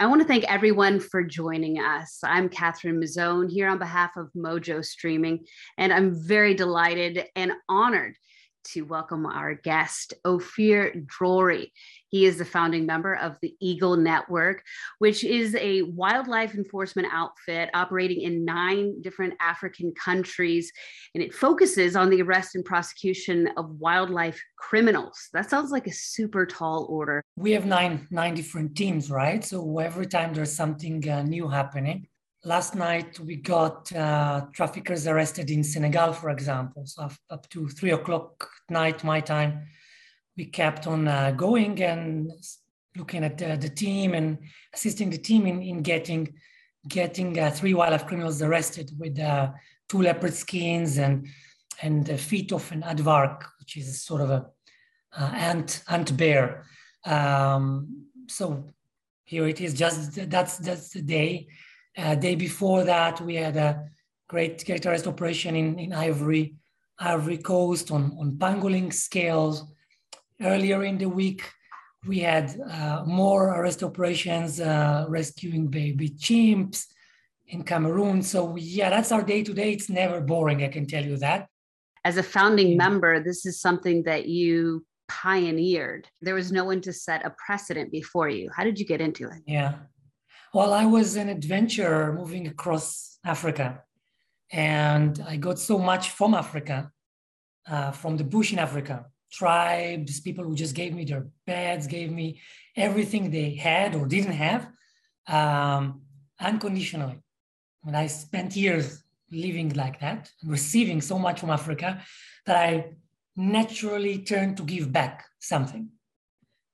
I want to thank everyone for joining us. I'm Catherine Mazzone here on behalf of Mojo Streaming, and I'm very delighted and honored to welcome our guest, Ofir Drori. He is the founding member of the Eagle Network, which is a wildlife enforcement outfit operating in nine different African countries. And it focuses on the arrest and prosecution of wildlife criminals. That sounds like a super tall order. We have nine, nine different teams, right? So every time there's something uh, new happening, last night we got uh, traffickers arrested in Senegal, for example. So up to three o'clock at night, my time, we kept on uh, going and looking at the, the, team and assisting the team in, in getting getting uh, three wildlife criminals arrested with uh, two leopard skins and and the feet of an aardvark, which is sort of a uh, ant ant bear. Um, so here it is. Just that's that's the day uh, day before that, we had a great, arrest operation in, in Ivory, Ivory Coast on, on pangolin scales. Earlier in the week, we had uh, more arrest operations uh, rescuing baby chimps in Cameroon. So yeah, that's our day to day. It's never boring, I can tell you that. As a founding member, this is something that you pioneered. There was no one to set a precedent before you. How did you get into it? Yeah. Well, I was an adventurer moving across Africa, and I got so much from Africa, uh, from the bush in Africa, tribes, people who just gave me their beds, gave me everything they had or didn't have, um, unconditionally. And I spent years living like that, receiving so much from Africa that I naturally turned to give back something.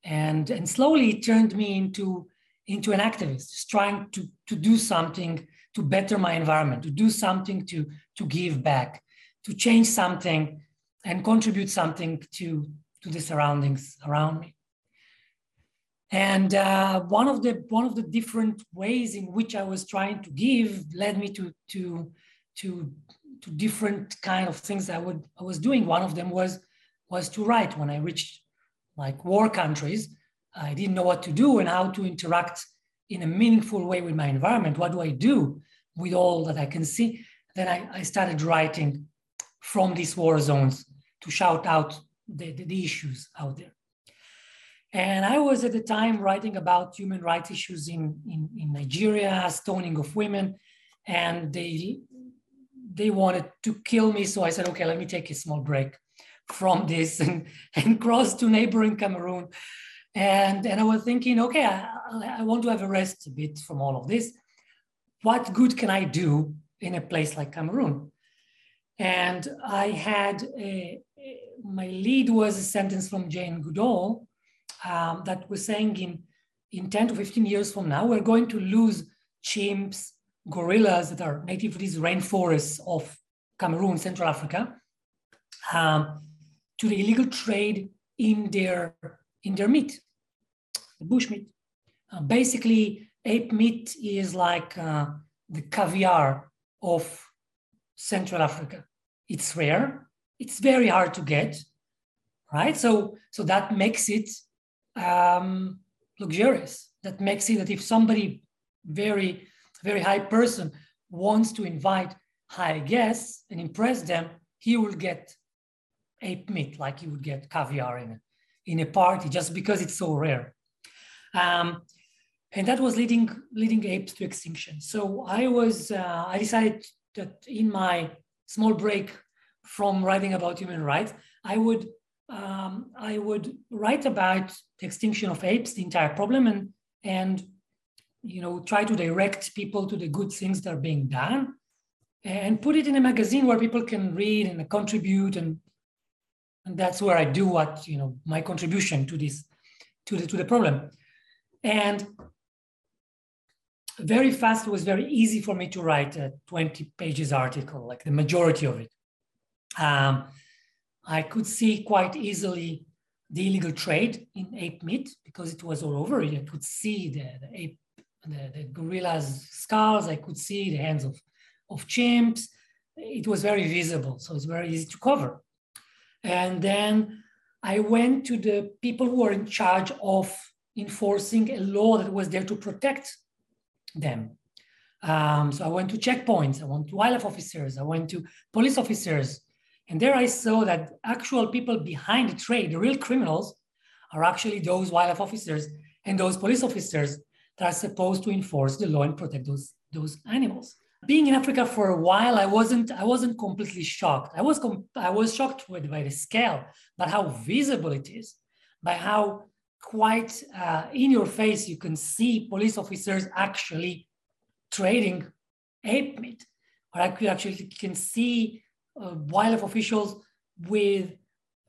And, and slowly it turned me into into an activist, just trying to, to do something to better my environment, to do something to, to give back, to change something and contribute something to, to the surroundings around me. And uh, one of the one of the different ways in which I was trying to give led me to to to to different kind of things I would I was doing. One of them was was to write. When I reached like war countries, I didn't know what to do and how to interact in a meaningful way with my environment. What do I do with all that I can see? Then I, I started writing from these war zones to shout out the, the, the issues out there. And I was at the time writing about human rights issues in, in, in Nigeria, stoning of women, and they they wanted to kill me. So I said, okay, let me take a small break from this and, and cross to neighboring Cameroon and, and I was thinking, okay, I, I want to have a rest a bit from all of this. What good can I do in a place like Cameroon? And I had a, my lead was a sentence from Jane Goodall um, that was saying in, in 10 to 15 years from now, we're going to lose chimps, gorillas that are native to these rainforests of Cameroon, Central Africa, um, to the illegal trade in their in their meat bush meat. Uh, basically, ape meat is like uh, the caviar of Central Africa. It's rare. It's very hard to get, right? So, so that makes it um, luxurious. That makes it that if somebody very, very high person wants to invite high guests and impress them, he will get ape meat like he would get caviar in in a party just because it's so rare. Um, and that was leading leading apes to extinction. So I was uh, I decided that in my small break from writing about human rights, I would um, I would write about the extinction of apes, the entire problem, and and you know try to direct people to the good things that are being done, and put it in a magazine where people can read and contribute, and and that's where I do what you know my contribution to this to the to the problem. And very fast, it was very easy for me to write a 20 pages article, like the majority of it. Um, I could see quite easily the illegal trade in ape meat because it was all over. I could see the, the ape, the, the gorilla's skulls. I could see the hands of, of chimps. It was very visible, so it's very easy to cover. And then I went to the people who are in charge of enforcing a law that was there to protect them. Um, so I went to checkpoints, I went to wildlife officers, I went to police officers, and there I saw that actual people behind the trade, the real criminals, are actually those wildlife officers and those police officers that are supposed to enforce the law and protect those, those animals. Being in Africa for a while, I wasn't I wasn't completely shocked. I was com- I was shocked with, by the scale, but how visible it is, by how quite uh, in your face you can see police officers actually trading ape meat, or I could actually can see uh, wildlife officials with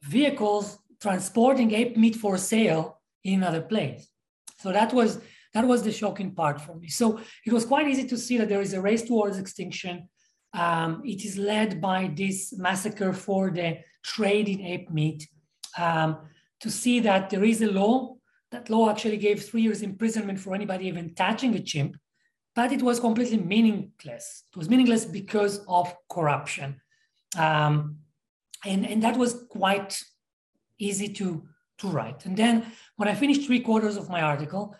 vehicles transporting ape meat for sale in another place. So that was that was the shocking part for me. So it was quite easy to see that there is a race towards extinction. Um, it is led by this massacre for the trade in ape meat. Um, to see that there is a law. That law actually gave three years imprisonment for anybody even touching a chimp, but it was completely meaningless. It was meaningless because of corruption. Um, and, and that was quite easy to, to write. And then when I finished three quarters of my article,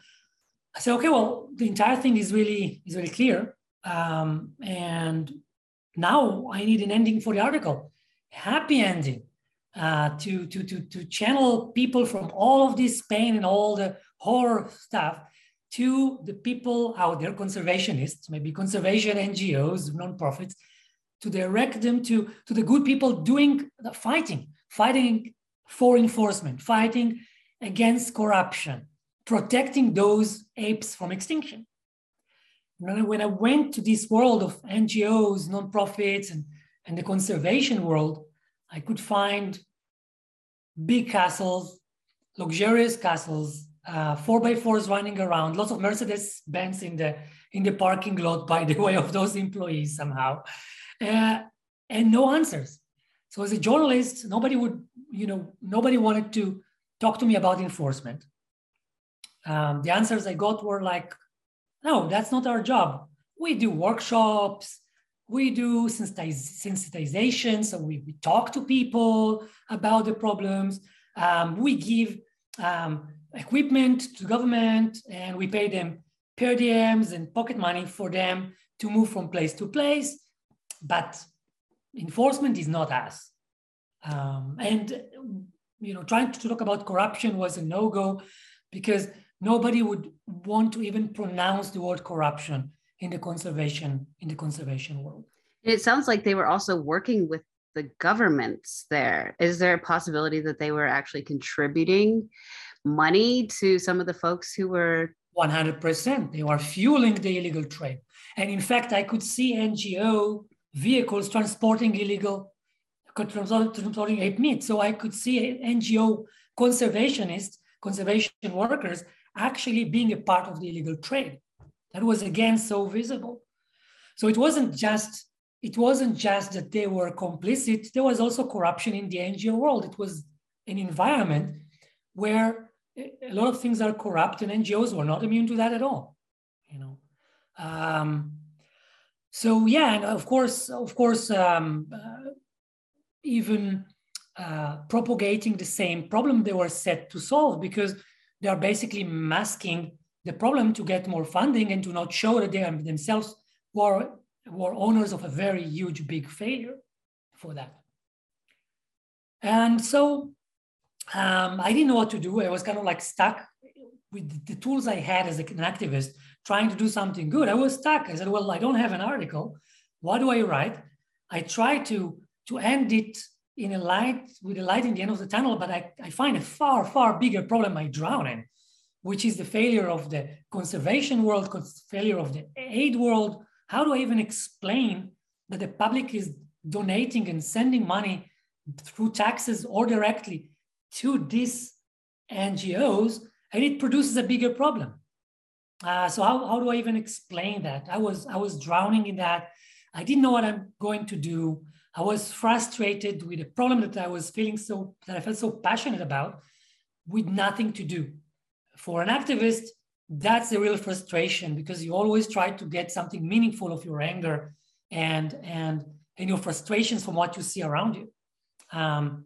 I said, okay, well, the entire thing is really is really clear. Um, and now I need an ending for the article, happy ending, uh, to, to, to, to channel people from all of this pain and all the horror stuff to the people out there, conservationists, maybe conservation NGOs, nonprofits, to direct them to, to the good people doing the fighting, fighting for enforcement, fighting against corruption, protecting those apes from extinction. When I went to this world of NGOs, nonprofits, and, and the conservation world, I could find big castles, luxurious castles, uh, four by fours running around, lots of Mercedes Benz in the in the parking lot, by the way, of those employees somehow, uh, and no answers. So as a journalist, nobody would, you know, nobody wanted to talk to me about enforcement. Um, the answers I got were like, no, that's not our job. We do workshops, we do sensitization. So we, we talk to people about the problems. Um, we give um, equipment to government and we pay them per diems and pocket money for them to move from place to place. But enforcement is not us. Um, and you know, trying to talk about corruption was a no-go because nobody would want to even pronounce the word corruption in the conservation in the conservation world. It sounds like they were also working with the governments there. Is there a possibility that they were actually contributing money to some of the folks who were 100%. They were fueling the illegal trade. And in fact, I could see NGO vehicles transporting illegal, transporting ape meat. So I could see NGO conservationists, conservation workers actually being a part of the illegal trade. That was again so visible. So it wasn't just it wasn't just that they were complicit. There was also corruption in the NGO world. It was an environment where a lot of things are corrupt, and NGOs were not immune to that at all. You know, um, so yeah, and of course, of course, um, uh, even uh, propagating the same problem they were set to solve because they are basically masking the problem to get more funding and to not show that they are themselves were, were owners of a very huge, big failure for that. And so um, I didn't know what to do. I was kind of like stuck with the tools I had as an activist trying to do something good. I was stuck. I said, well, I don't have an article. What do I write? I try to, to end it in a light with a light in the end of the tunnel, but I, I find a far, far bigger problem I drown in which is the failure of the conservation world, failure of the aid world. How do I even explain that the public is donating and sending money through taxes or directly to these NGOs, and it produces a bigger problem? Uh, so how, how do I even explain that? I was I was drowning in that. I didn't know what I'm going to do. I was frustrated with a problem that I was feeling so that I felt so passionate about, with nothing to do for an activist, that's the real frustration because you always try to get something meaningful of your anger and and and your frustrations from what you see around you. Um,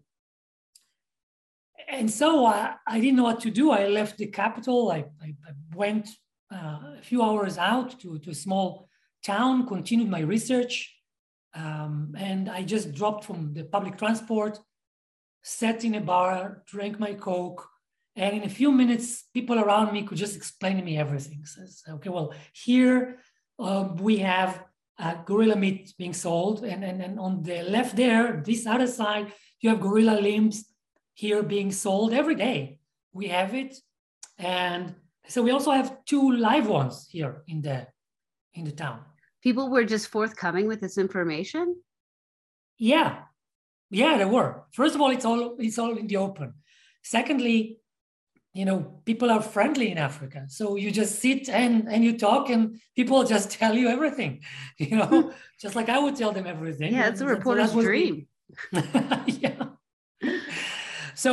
and so I, I didn't know what to do. I left the capital. I, I, I went uh, a few hours out to, to a small town, continued my research, um, and I just dropped from the public transport, sat in a bar, drank my Coke, and in a few minutes, people around me could just explain to me everything. Says, okay, well, here uh, we have uh, gorilla meat being sold, and, and, and on the left there, this other side, you have gorilla limbs here being sold every day. We have it, and so we also have two live ones here in the in the town. People were just forthcoming with this information. Yeah, yeah, they were. First of all, it's all it's all in the open. Secondly, you know, people are friendly in Africa, so you just sit and and you talk, and people just tell you everything. You know, just like I would tell them everything. Yeah, it's a reporter's dream. yeah. So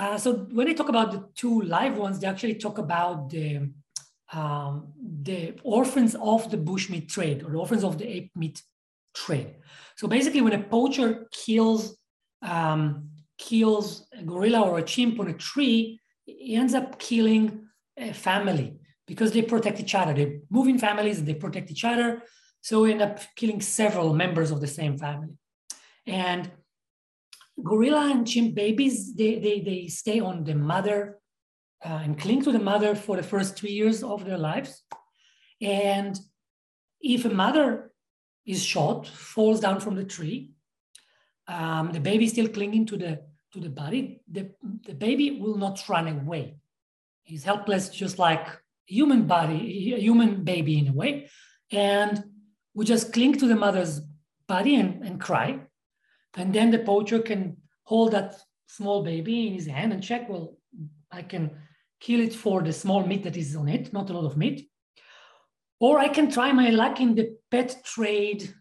uh, so when they talk about the two live ones, they actually talk about the um, the orphans of the bushmeat trade or the orphans of the ape meat trade. So basically, when a poacher kills um, kills a gorilla or a chimp on a tree, he ends up killing a family because they protect each other. They move in families and they protect each other. So we end up killing several members of the same family. And gorilla and chimp babies, they, they, they stay on the mother uh, and cling to the mother for the first three years of their lives. And if a mother is shot, falls down from the tree, um, the baby is still clinging to the to the body, the, the baby will not run away. He's helpless, just like human body, a human baby in a way, and we just cling to the mother's body and, and cry. And then the poacher can hold that small baby in his hand and check, well, I can kill it for the small meat that is on it, not a lot of meat. Or I can try my luck in the pet trade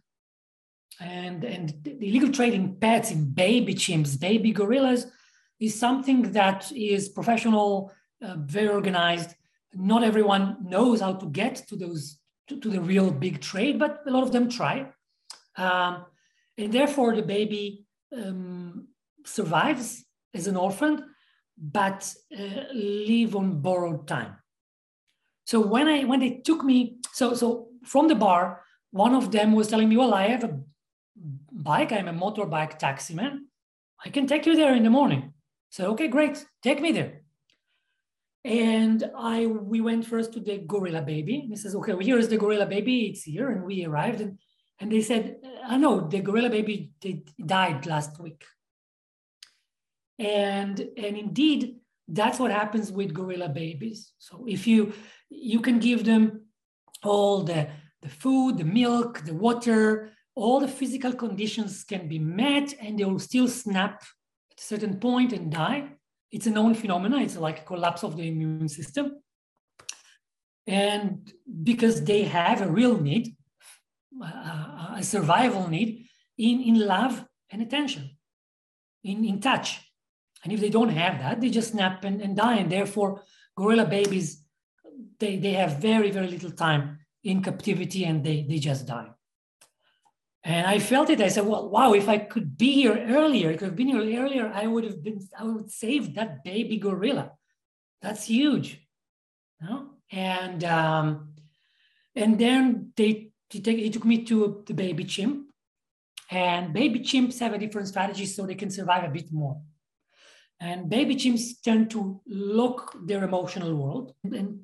and, and the illegal trade in pets, in baby chimps, baby gorillas, is something that is professional, uh, very organized. Not everyone knows how to get to those to, to the real big trade, but a lot of them try. Um, and therefore, the baby um, survives as an orphan, but uh, live on borrowed time. So when I when they took me, so so from the bar, one of them was telling me, "Well, I have a bike. I'm a motorbike taxi man. I can take you there in the morning." So okay, great, take me there. And I we went first to the gorilla baby. He says, "Okay, well, here is the gorilla baby. It's here." And we arrived, and and they said, uh, I know the gorilla baby died last week. And, and indeed, that's what happens with gorilla babies. So if you, you can give them all the, the food, the milk, the water, all the physical conditions can be met and they will still snap at a certain point and die. It's a known phenomenon. It's like a collapse of the immune system. And because they have a real need, a survival need in, in love and attention, in, in touch. And if they don't have that, they just snap and, and die. And therefore, gorilla babies, they, they have very, very little time in captivity and they, they just die. And I felt it. I said, well, wow, if I could be here earlier, could have been here earlier, I would have been, I would save that baby gorilla. That's huge. You know? And um, and then they he, take, he took me to the baby chimp. And baby chimps have a different strategy so they can survive a bit more. And baby chimps tend to lock their emotional world and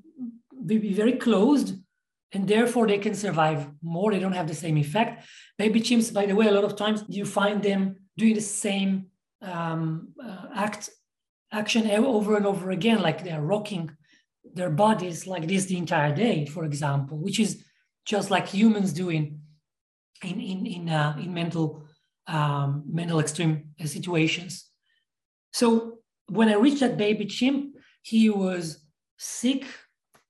be very closed, and therefore they can survive more. They don't have the same effect. Baby chimps, by the way, a lot of times you find them doing the same um, uh, act action over and over again, like they're rocking their bodies like this the entire day, for example, which is just like humans do in in in uh, in mental um, mental extreme situations. So when I reached that baby chimp, he was sick.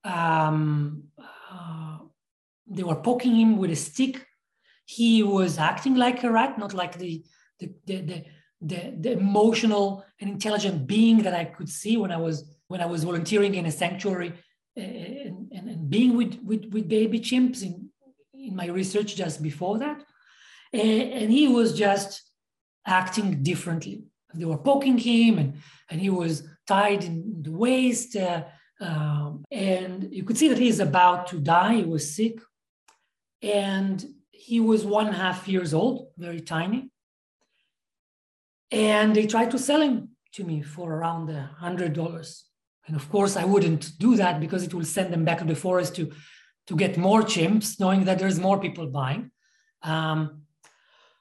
Um, uh, they were poking him with a stick. He was acting like a rat, not like the the, the, the the, the, emotional and intelligent being that I could see when I was when I was volunteering in a sanctuary and, and, and, being with, with, with baby chimps in, in my research just before that. And, and he was just acting differently. they were poking him, and, and he was tied in the waist. Uh, um, and you could see that he is about to die. He was sick. And he was one and a half years old, very tiny. And they tried to sell him to me for around a hundred dollars. And of course, I wouldn't do that because it will send them back to the forest to, to get more chimps, knowing that there's more people buying. Um,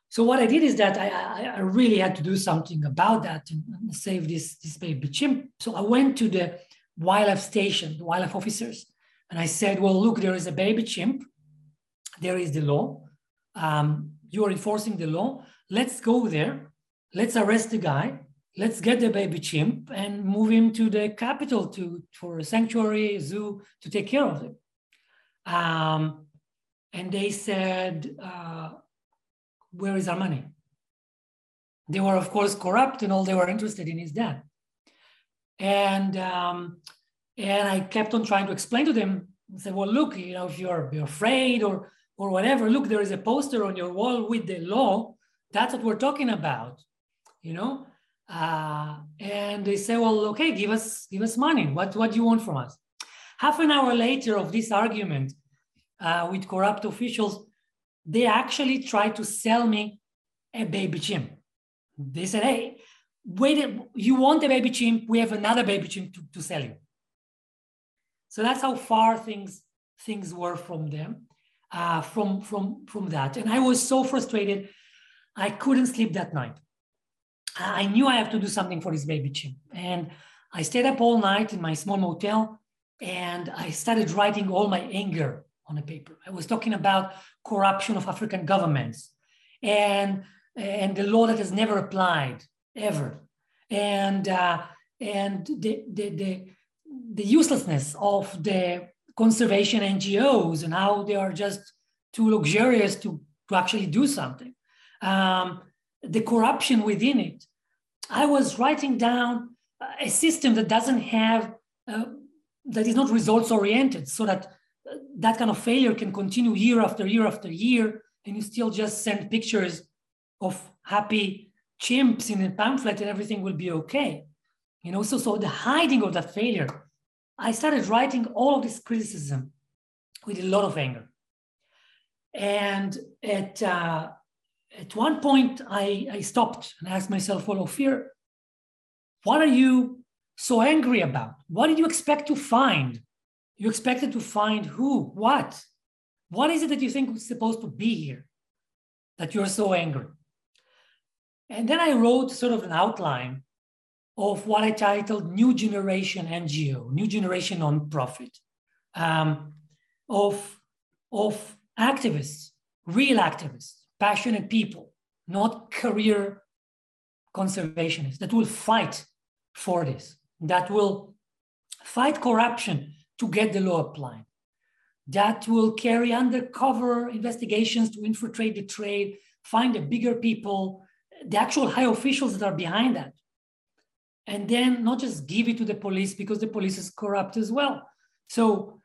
so what I did is that I, I, I, really had to do something about that and, save this, this baby chimp. So I went to the wildlife station, the wildlife officers, and I said, well, look, there is a baby chimp. There is the law. Um, you are enforcing the law. Let's go there. Let's arrest the guy. Let's get the baby chimp and move him to the capital to for a sanctuary zoo to take care of him. Um, and they said, uh, "Where is our money?" They were, of course, corrupt, and all they were interested in is that. And um, and I kept on trying to explain to them. I said, "Well, look, you know, if you're, you're afraid or or whatever. Look, there is a poster on your wall with the law. That's what we're talking about, you know. Uh, and they say, well, okay, give us give us money. What what do you want from us? Half an hour later of this argument uh, with corrupt officials, they actually tried to sell me a baby chimp. They said, hey, wait, you want a baby chimp? We have another baby chimp to, to sell you. So that's how far things things were from them uh, from, from, from that. And I was so frustrated, I couldn't sleep that night. I knew I have to do something for this baby chimp. And I stayed up all night in my small motel and I started writing all my anger on a paper. I was talking about corruption of African governments and, and the law that has never applied ever. And, uh, and the, the, the, the uselessness of the conservation NGOs and how they are just too luxurious to, to actually do something. Um, the corruption within it. I was writing down a system that doesn't have, uh, that is not results oriented, so that uh, that kind of failure can continue year after year after year, and you still just send pictures of happy chimps in a pamphlet and everything will be okay. You know, so so the hiding of that failure I started writing all of this criticism with a lot of anger. And at, uh, at one point, I, I stopped and asked myself, well, Ofir, what are you so angry about? What did you expect to find? You expected to find who, what? What is it that you think was supposed to be here that you're so angry? And then I wrote sort of an outline of what I titled New Generation NGO, New Generation Nonprofit, um, of, of activists, real activists, passionate people, not career conservationists that will fight for this, that will fight corruption to get the law applied, that will carry undercover investigations to infiltrate the trade, find the bigger people, the actual high officials that are behind that and then not just give it to the police because the police is corrupt as well. So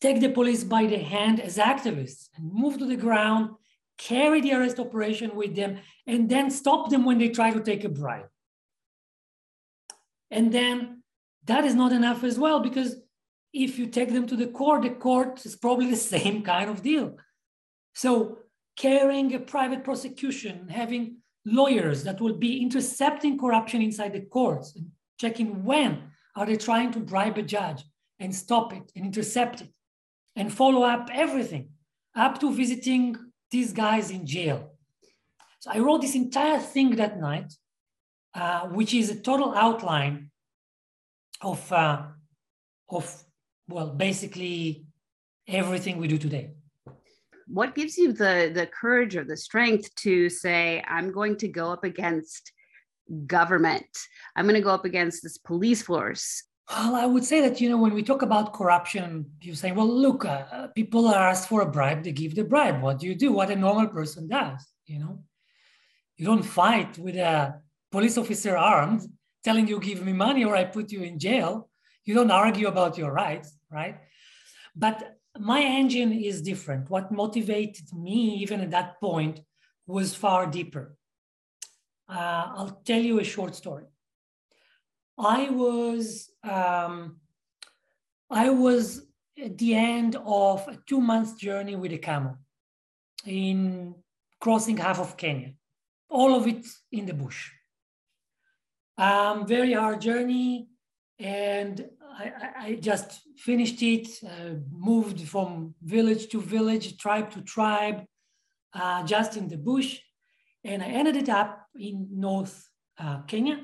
take the police by the hand as activists and move to the ground, carry the arrest operation with them, and then stop them when they try to take a bribe. And then that is not enough as well because if you take them to the court, the court is probably the same kind of deal. So carrying a private prosecution, having lawyers that will be intercepting corruption inside the courts and checking when are they trying to bribe a judge and stop it and intercept it and follow up everything up to visiting these guys in jail. So I wrote this entire thing that night, uh, which is a total outline of, uh, of well, basically everything we do today what gives you the the courage or the strength to say i'm going to go up against government. I'm going to go up against this police force well i would say that you know when we talk about corruption you say well look uh, people are asked for a bribe they give the bribe. What do you do? What a normal person does you know? You don't fight with a police officer armed telling you give me money or i put you in jail. You don't argue about your rights right? But my engine is different. What motivated me, even at that point, was far deeper. uh, I'll tell you a short story. I was um, I was at the end of a two month journey with a camel in crossing half of Kenya, all of it in the bush. Um, very hard journey, and I, I just finished it, uh, moved from village to village, tribe to tribe, uh, just in the bush. And I ended it up in North uh, Kenya.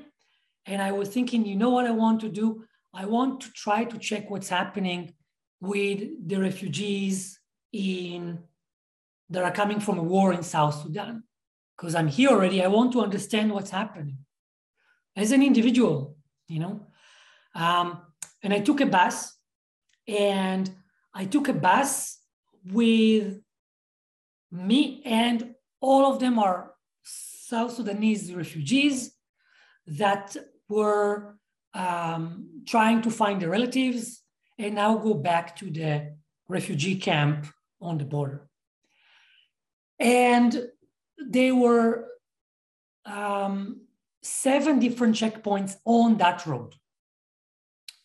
And I was thinking, you know what I want to do? I want to try to check what's happening with the refugees in that are coming from a war in South Sudan. Because I'm here already, I want to understand what's happening as an individual, you know. Um, and I took a bus, and I took a bus with me, and all of them are South Sudanese refugees that were um, trying to find their relatives and now go back to the refugee camp on the border. And there were um, seven different checkpoints on that road.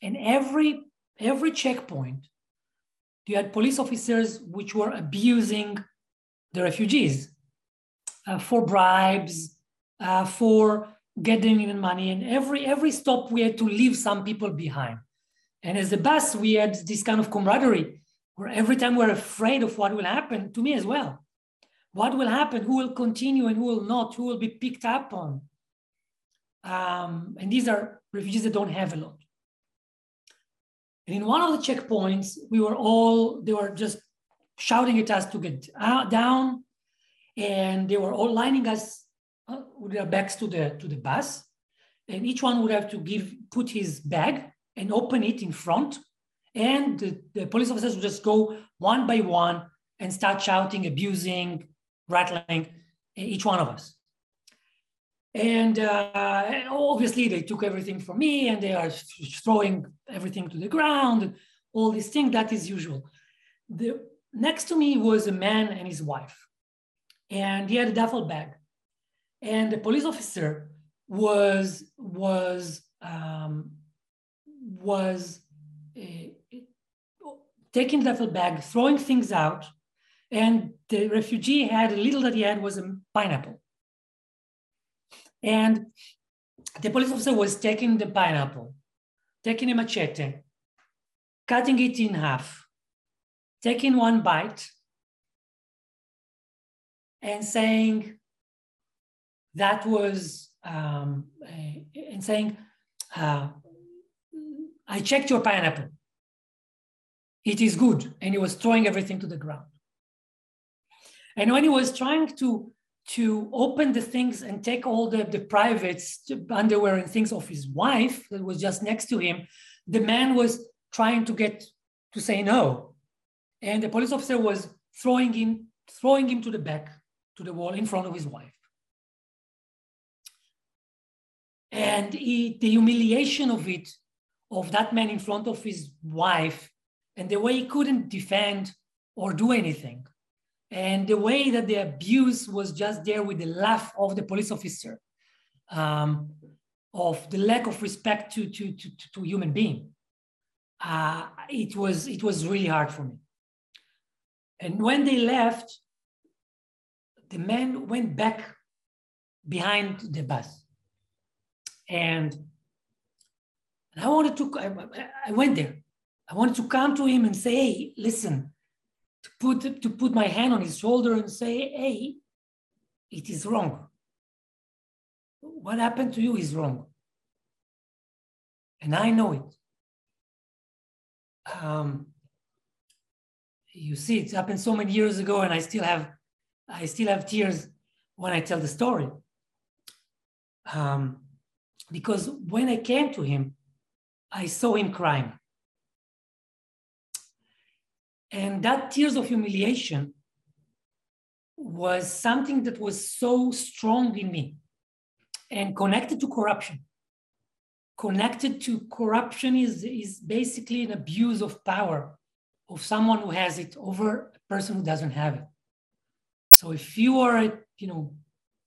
And every, every checkpoint, you had police officers which were abusing the refugees uh, for bribes, uh, for getting in money. And every, every stop, we had to leave some people behind. And as a bus, we had this kind of camaraderie where every time we're afraid of what will happen to me as well. What will happen? Who will continue and who will not? Who will be picked up on? Um, and these are refugees that don't have a lot. And in one of the checkpoints, we were all, they were just shouting at us to get out, down. And they were all lining us uh, with their backs to the, to the bus. And each one would have to give, put his bag and open it in front. And the, the police officers would just go one by one and start shouting, abusing, rattling each one of us. And uh, obviously, they took everything from me and they are throwing everything to the ground, all these things. That is usual. The, next to me was a man and his wife, and he had a duffel bag. And the police officer was was um, was uh, taking the duffel bag, throwing things out, and the refugee had a little that he had was a pineapple. And the police officer was taking the pineapple, taking a machete, cutting it in half, taking one bite, and saying that was, um, and saying, uh, I checked your pineapple. It is good. And he was throwing everything to the ground. And when he was trying to to open the things and take all the, the privates, underwear and things of his wife that was just next to him, the man was trying to get to say no. And the police officer was throwing him, throwing him to the back, to the wall in front of his wife. And he, the humiliation of it, of that man in front of his wife, and the way he couldn't defend or do anything and the way that the abuse was just there with the laugh of the police officer, um, of the lack of respect to, to, to, to human being. Uh, it, was, it was really hard for me. And when they left, the man went back behind the bus. And, I wanted to, I, I went there. I wanted to come to him and say, hey, listen, to put, to put my hand on his shoulder and say, hey, it is wrong. What happened to you is wrong. And I know it. Um, you see, it happened so many years ago, and I still have, I still have tears when I tell the story. Um, because when I came to him, I saw him crying. And that tears of humiliation was something that was so strong in me and connected to corruption. Connected to corruption is, is basically an abuse of power of someone who has it over a person who doesn't have it. So if you are, you know,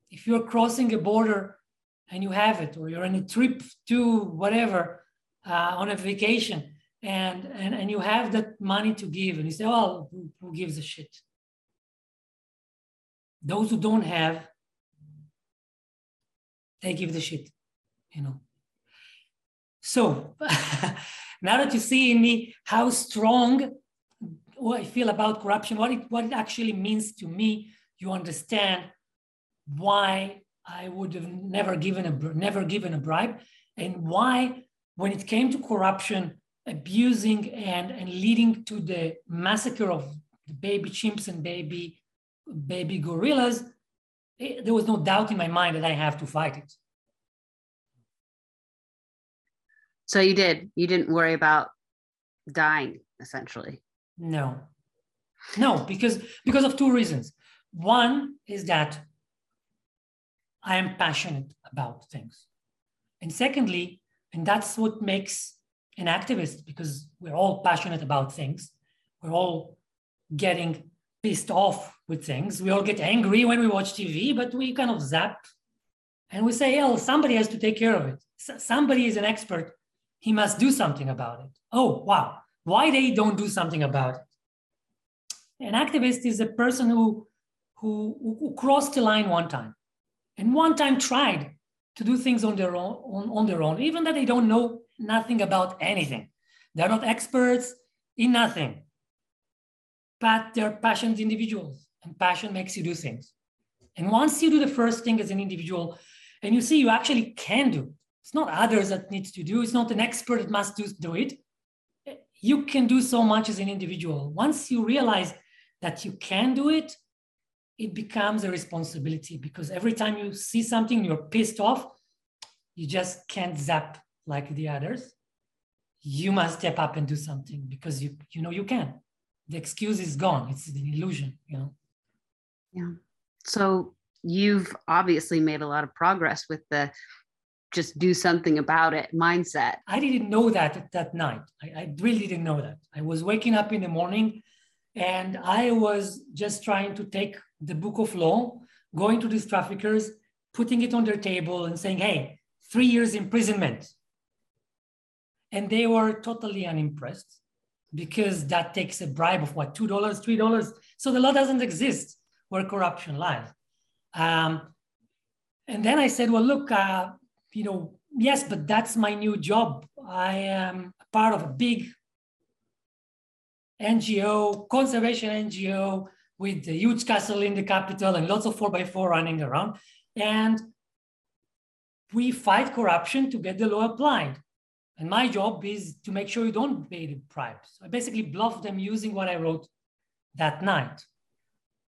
if you're crossing a border and you have it, or you're on a trip to whatever uh, on a vacation, and, and and you have that money to give, and you say, "Well, who, who gives a shit?" Those who don't have, they give the shit, you know. So now that you see in me how strong what I feel about corruption, what it, what it actually means to me, you understand why I would have never given a never given a bribe, and why when it came to corruption, abusing and, and leading to the massacre of the baby chimps and baby baby gorillas, it, eh, there was no doubt in my mind that I have to fight it. So you did. You didn't worry about dying, essentially. No, no, because because of two reasons. One is that I am passionate about things, and secondly, and that's what makes an activist because we're all passionate about things. We're all getting pissed off with things. We all get angry when we watch TV, but we kind of zap and we say, oh, somebody has to take care of it. somebody is an expert. He must do something about it. Oh, wow. Why they don't do something about it? An activist is a person who, who, who crossed the line one time and one time tried to do things on their own, on, on their own, even that they don't know nothing about anything. They're not experts in nothing, but they're passionate individuals, and passion makes you do things. And once you do the first thing as an individual, and you see you actually can do, it's not others that need to do, it's not an expert that must do, do it. You can do so much as an individual. Once you realize that you can do it, it becomes a responsibility because every time you see something you're pissed off, you just can't zap like the others. You must step up and do something because you you know you can. The excuse is gone. It's an illusion, you know. Yeah. So you've obviously made a lot of progress with the just do something about it mindset. I didn't know that that night. I, I really didn't know that. I was waking up in the morning and I was just trying to take the book of law, going to these traffickers, putting it on their table and saying, hey, three years imprisonment. And they were totally unimpressed because that takes a bribe of what, $2, $3? So the law doesn't exist where corruption lies. Um, and then I said, well, look, uh, you know, yes, but that's my new job. I am part of a big NGO, conservation NGO with a huge castle in the capital and lots of 4x4 running around. And we fight corruption to get the law applied. And my job is to make sure you don't pay the bribes. So I basically bluffed them using what I wrote that night.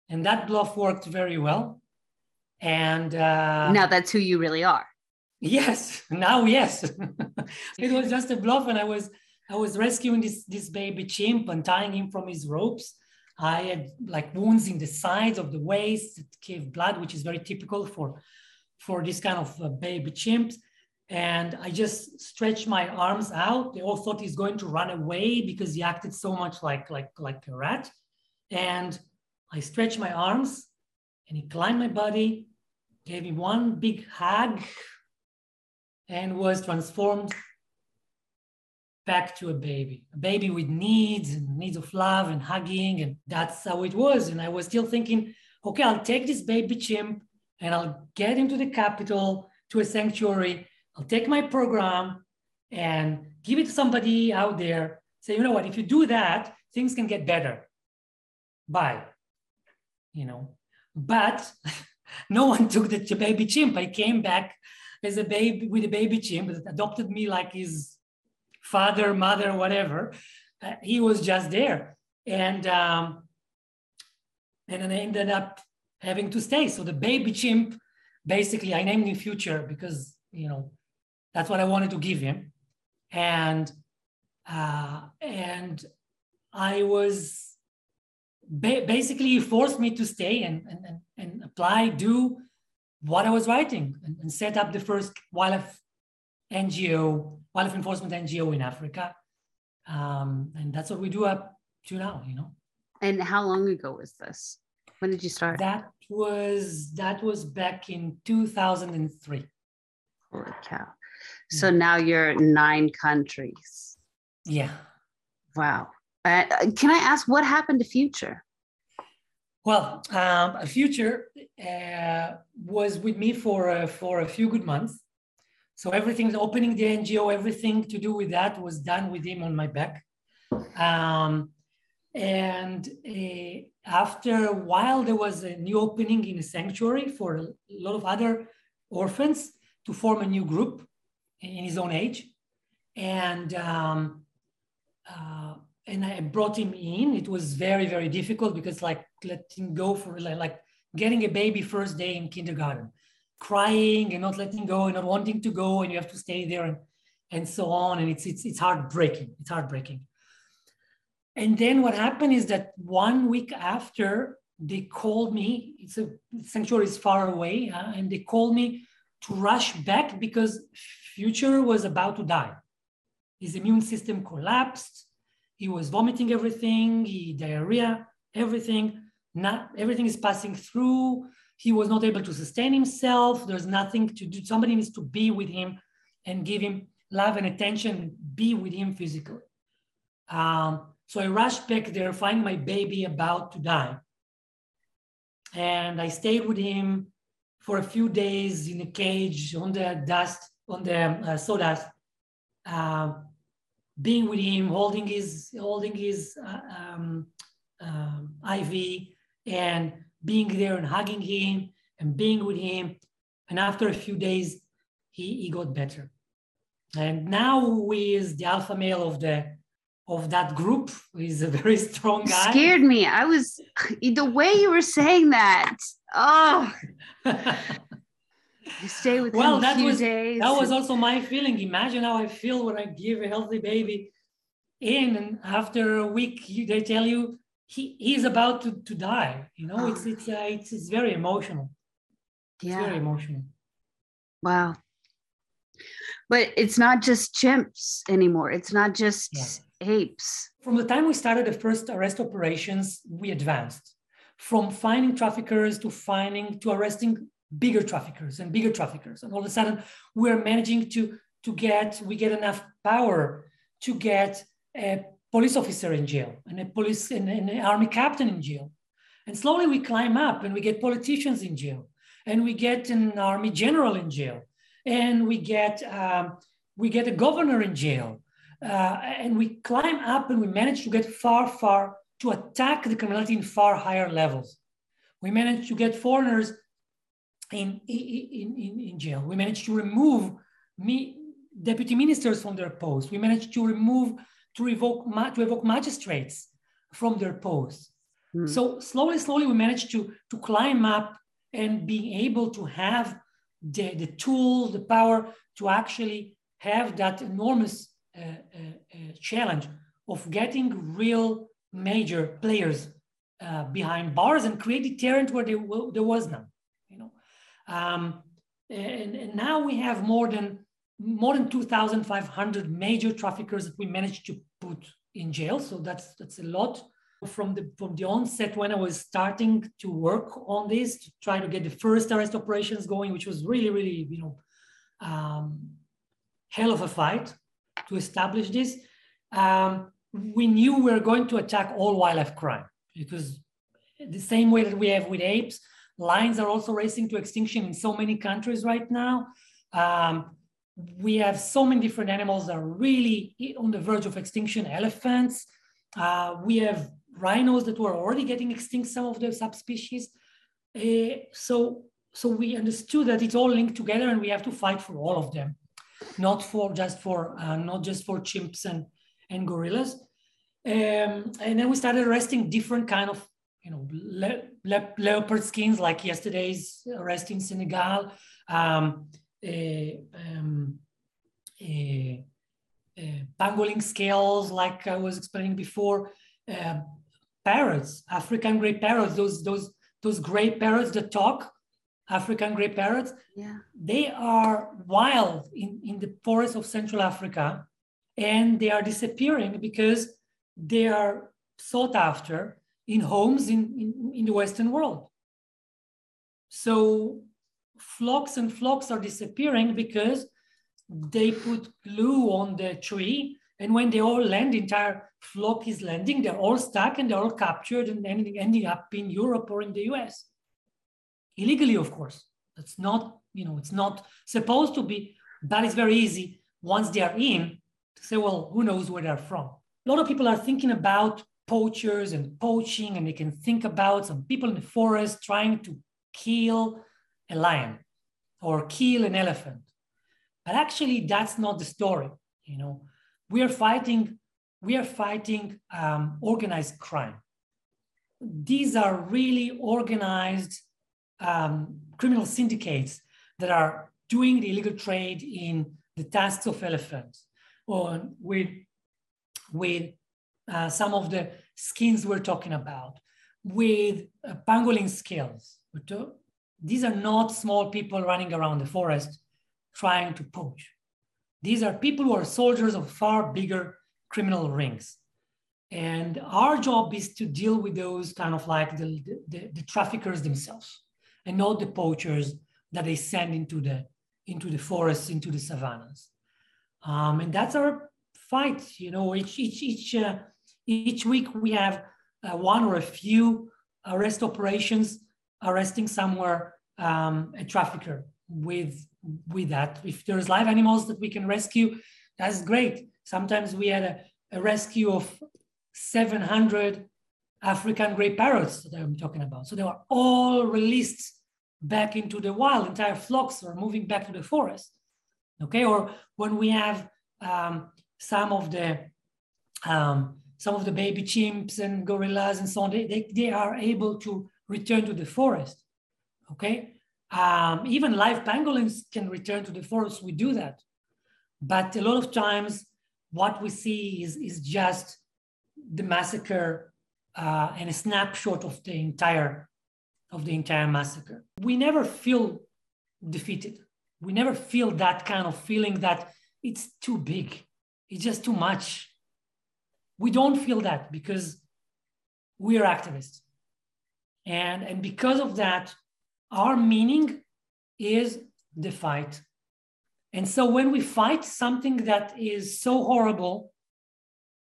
And that bluff worked very well. And uh, now that's who you really are. Yes, now yes. it was just a bluff, and I was I was rescuing this, this baby chimp and tying him from his ropes. I had like wounds in the sides of the waist that gave blood, which is very typical for, for this kind of uh, baby chimps. And I just stretched my arms out. They all thought he's going to run away because he acted so much like, like, like a rat. And I stretched my arms and he climbed my body, gave me one big hug, and was transformed back to a baby, a baby with needs and needs of love and hugging. And that's how it was. And I was still thinking, okay, I'll take this baby chimp and I'll get him to the capital, to a sanctuary. I'll take my program and give it to somebody out there. Say, you know what, if you do that, things can get better. Bye. You know, but no one took the baby chimp. I came back as a baby with a baby chimp that adopted me like his father, mother, whatever. Uh, he was just there. And, um, and then I ended up having to stay. So the baby chimp, basically, I named him Future because, you know, that's what I wanted to give him. And, uh, and I was ba- basically he forced me to stay and, and, and apply, do what I was writing and, and set up the first wildlife NGO, wildlife enforcement NGO in Africa. Um, and that's what we do up to now, you know. And how long ago was this? When did you start? That was that was back in 2003. Holy cow. So now you're nine countries. Yeah. Wow. Uh, can I ask what happened to Future? Well, um, Future uh, was with me for uh, for a few good months. So everything, opening the NGO, everything to do with that was done with him on my back. Um, and uh, after a while, there was a new opening in a sanctuary for a lot of other orphans to form a new group in his own age. And um, uh, and I brought him in. It was very, very difficult because like letting go for like, like getting a baby first day in kindergarten, crying and not letting go and not wanting to go, and you have to stay there and, and so on. And it's it's it's heartbreaking. It's heartbreaking. And then what happened is that one week after they called me, it's a sanctuary is far away, uh, and they called me to rush back because Future was about to die. His immune system collapsed. He was vomiting everything, he diarrhea, everything. Not everything is passing through. He was not able to sustain himself. There's nothing to do. Somebody needs to be with him and give him love and attention, be with him physically. Um, so I rushed back there, find my baby about to die. And I stayed with him for a few days in a cage on the dust, on the uh, sawdust, uh, being with him, holding his holding his uh, um, um, IV, and being there and hugging him and being with him. And after a few days, he, he got better. And now he is the alpha male of the of that group. He's a very strong guy. Scared me. I was the way you were saying that. Oh, you stay with well, him a that few was days. that was also my feeling. Imagine how I feel when I give a healthy baby in, and after a week, you, they tell you he he's about to, to die. You know, it's it's uh, it's it's very emotional. It's yeah. very emotional. Wow. But it's not just chimps anymore. It's not just Yeah. apes. From the time we started the first arrest operations, we advanced from finding traffickers to finding to arresting bigger traffickers and bigger traffickers. And all of a sudden, we're managing to, to get, we get enough power to get a police officer in jail and a police and an army captain in jail. And slowly we climb up and we get politicians in jail and we get an army general in jail and we get, um, we get a governor in jail. Uh, and we climb up and we manage to get far, far to attack the criminality in far higher levels. We managed to get foreigners in, in, in, in jail. We managed to remove me, deputy ministers from their posts. We managed to remove, to revoke, to evoke magistrates from their posts. Hmm. So slowly, slowly, we managed to, to climb up and being able to have the, the tools, the power to actually have that enormous uh, uh, uh, challenge of getting real major players uh, behind bars and create deterrent where there, there was none. You know, um, and, and now we have more than more than 2,500 major traffickers that we managed to put in jail. So that's that's a lot from the from the onset when I was starting to work on this to try to get the first arrest operations going, which was really really you know um, hell of a fight to establish this. Um, we knew we were going to attack all wildlife crime because the same way that we have with apes, lions are also racing to extinction in so many countries right now. Um, we have so many different animals that are really on the verge of extinction. Elephants. Uh, we have rhinos that were already getting extinct. Some of the subspecies. Uh, so so we understood that it's all linked together, and we have to fight for all of them, not for just for uh, not just for chimps and and gorillas. Um, and then we started arresting different kind of, you know, le le leopard skins, like yesterday's arrest in Senegal, um, um, pangolin scales, like I was explaining before, uh, parrots, African gray parrots, those those those gray parrots that talk, African gray parrots. Yeah. They are wild in, in the forests of Central Africa and they are disappearing because they are sought after in homes in, in, in the Western world. So flocks and flocks are disappearing because they put glue on the tree. And when they all land, the entire flock is landing, they're all stuck and they're all captured and ending, ending up in Europe or in the US. Illegally, of course. That's not, you know, it's not supposed to be, but it's very easy once they are in say, well, who knows where they're from. A lot of people are thinking about poachers and poaching, and they can think about some people in the forest trying to kill a lion or kill an elephant. But actually, that's not the story. You know, we are fighting, we are fighting um, organized crime. These are really organized um, criminal syndicates that are doing the illegal trade in the tusks of elephants or with, with uh, some of the skins we're talking about, with uh, pangolin scales. These are not small people running around the forest trying to poach. These are people who are soldiers of far bigger criminal rings. And our job is to deal with those kind of like the, the, the traffickers themselves and not the poachers that they send into the, into the forests, into the savannas. Um, and that's our fight. You know, each, each, each, uh, each week we have uh, one or a few arrest operations arresting somewhere um, a trafficker with with that. If there's live animals that we can rescue, that's great. Sometimes we had a, a rescue of 700 African gray parrots that I'm talking about. So they were all released back into the wild. Entire flocks are moving back to the forest. Okay, or when we have um, some of the um, some of the baby chimps and gorillas and so on, they, they, they are able to return to the forest. Okay, um, even live pangolins can return to the forest. We do that, but a lot of times what we see is, is just the massacre uh, and a snapshot of the entire of the entire massacre. We never feel defeated. We never feel that kind of feeling that it's too big. It's just too much. We don't feel that because we are activists. And, and because of that, our meaning is the fight. And so when we fight something that is so horrible,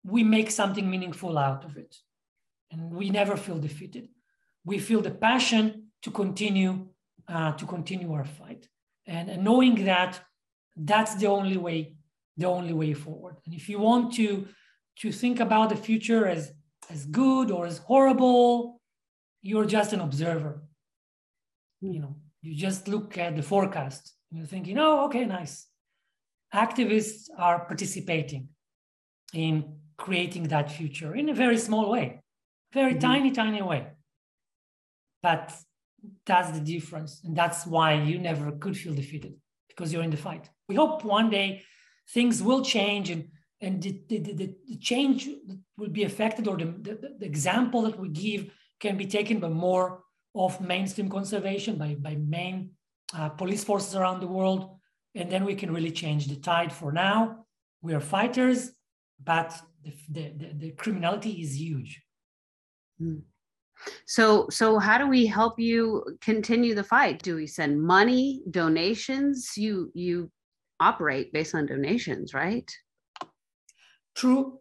we make something meaningful out of it. And we never feel defeated. We feel the passion to continue uh, to continue our fight. And, and knowing that that's the only way, the only way forward. And if you want to, to think about the future as, as good or as horrible, you're just an observer you know, you just look at the forecast and you're thinking, oh, okay, nice. Activists are participating in creating that future in a very small way, very mm-hmm. tiny, tiny way. But that's the difference. And that's why you never could feel defeated because you're in the fight. We hope one day things will change and, and the, the, the, the change will be affected or the, the, the example that we give can be taken by more of mainstream conservation by, by main uh, police forces around the world. And then we can really change the tide for now. We are fighters, but the, the, the, criminality is huge. Mm. So, so how do we help you continue the fight? Do we send money, donations? You you operate based on donations, right? True,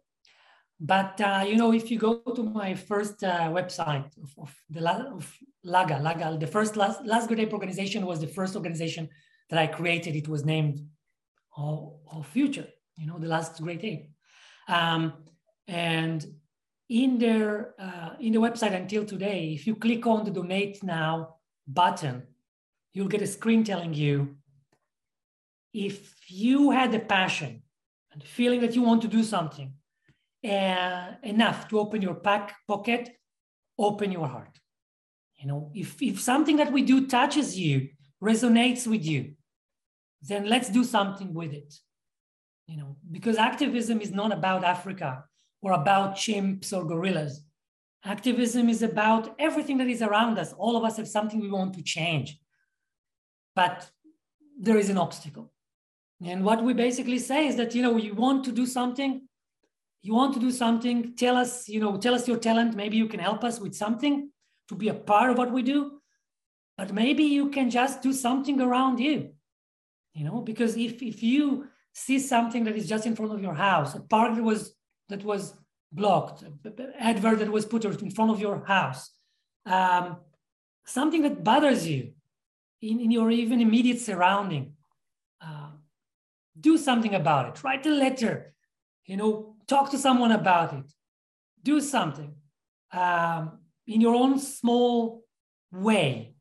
but uh, you know, if you go to my first uh, website of, of the of Laga, Laga, the first last, last Great Ape organization was the first organization that I created. It was named All, All Future, you know, the last Great Ape. Um, and in their uh, in the website until today, if you click on the Donate Now button, you'll get a screen telling you if you had the passion and the feeling that you want to do something uh, enough to open your pack pocket, open your heart. You know, if, if something that we do touches you, resonates with you, then let's do something with it. You know, because activism is not about Africa or about chimps or gorillas. Activism is about everything that is around us. All of us have something we want to change, but there is an obstacle. And what we basically say is that, you know, you want to do something, you want to do something, tell us, you know, tell us your talent. Maybe you can help us with something to be a part of what we do. but maybe you can just do something around you. You know, because if if you see something that is just in front of your house, a park that was that was blocked, advert that was put in front of your house, um, something that bothers you in, in your even immediate surrounding, uh, do something about it. Write a letter, you know, talk to someone about it. Do something um, in your own small way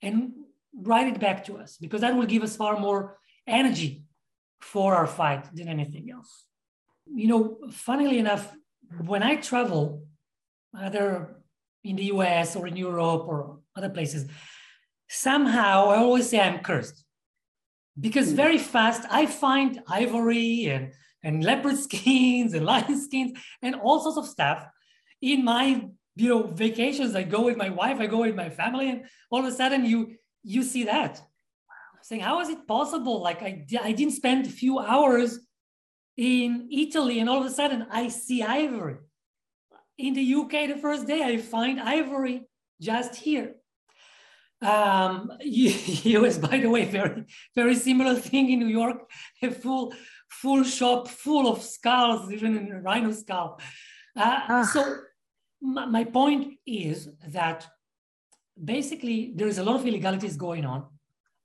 and write it back to us because that will give us far more energy for our fight than anything else. You know, funnily enough, when I travel, either in the US or in Europe or other places, somehow I always say I'm cursed. Because hmm. very fast I find ivory and, and leopard skins and lion skins and all sorts of stuff in my you know vacations. I go with my wife, I go with my family, and all of a sudden you you see that. Saying, how is it possible? Like I, I didn't spend a few hours in Italy, and all of a sudden I see ivory. In the UK, the first day I find ivory just here. Um, US, by the way, very very similar thing in New York, a full full shop full of skulls, even in a rhino skull. Uh, so my, my point is that basically there is a lot of illegalities going on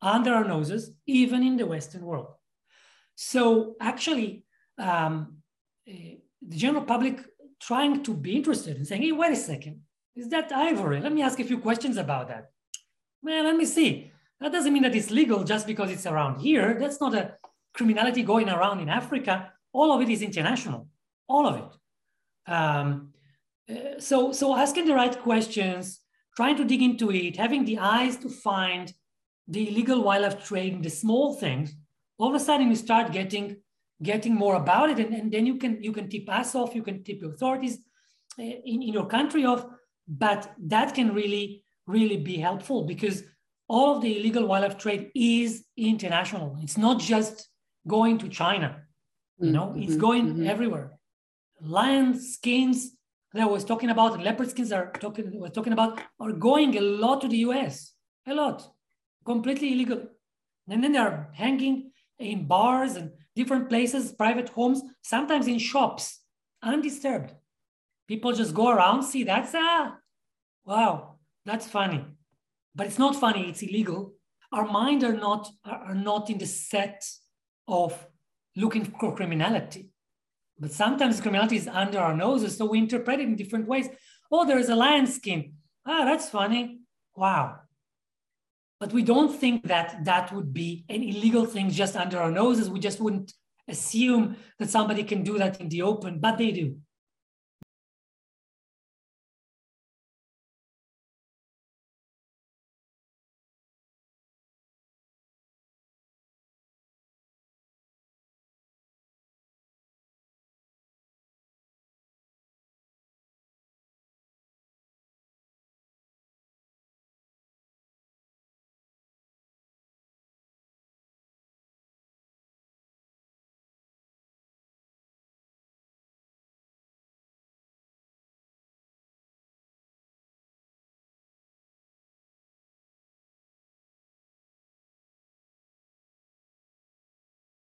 under our noses, even in the Western world. So actually, um, uh, the general public trying to be interested in saying, hey, wait a second, is that ivory? Let me ask a few questions about that. Well, let me see. That doesn't mean that it's legal just because it's around here. That's not a criminality going around in Africa. All of it is international, all of it. Um, uh, so, so asking the right questions, trying to dig into it, having the eyes to find the illegal wildlife trade the small things, all of a sudden you start getting getting more about it and, and then you can you can tip us off you can tip your authorities uh, in, in your country off but that can really really be helpful because all of the illegal wildlife trade is international. It's not just going to china you know mm-hmm, it's going mm-hmm. everywhere. Lion skins that I was talking about and leopard skins are talking was talking about are going a lot to the US a lot. Completely illegal. And then they are hanging in bars and different places, private homes, sometimes in shops, undisturbed. People just go around, see that's ah, wow, that's funny. But it's not funny, it's illegal. Our mind are not are not in the set of looking for criminality. But sometimes criminality is under our noses, so we interpret it in different ways. Oh, there is a lion skin. Ah, that's funny. Wow. But we don't think that that would be an illegal thing just under our noses. We just wouldn't assume that somebody can do that in the open, but they do.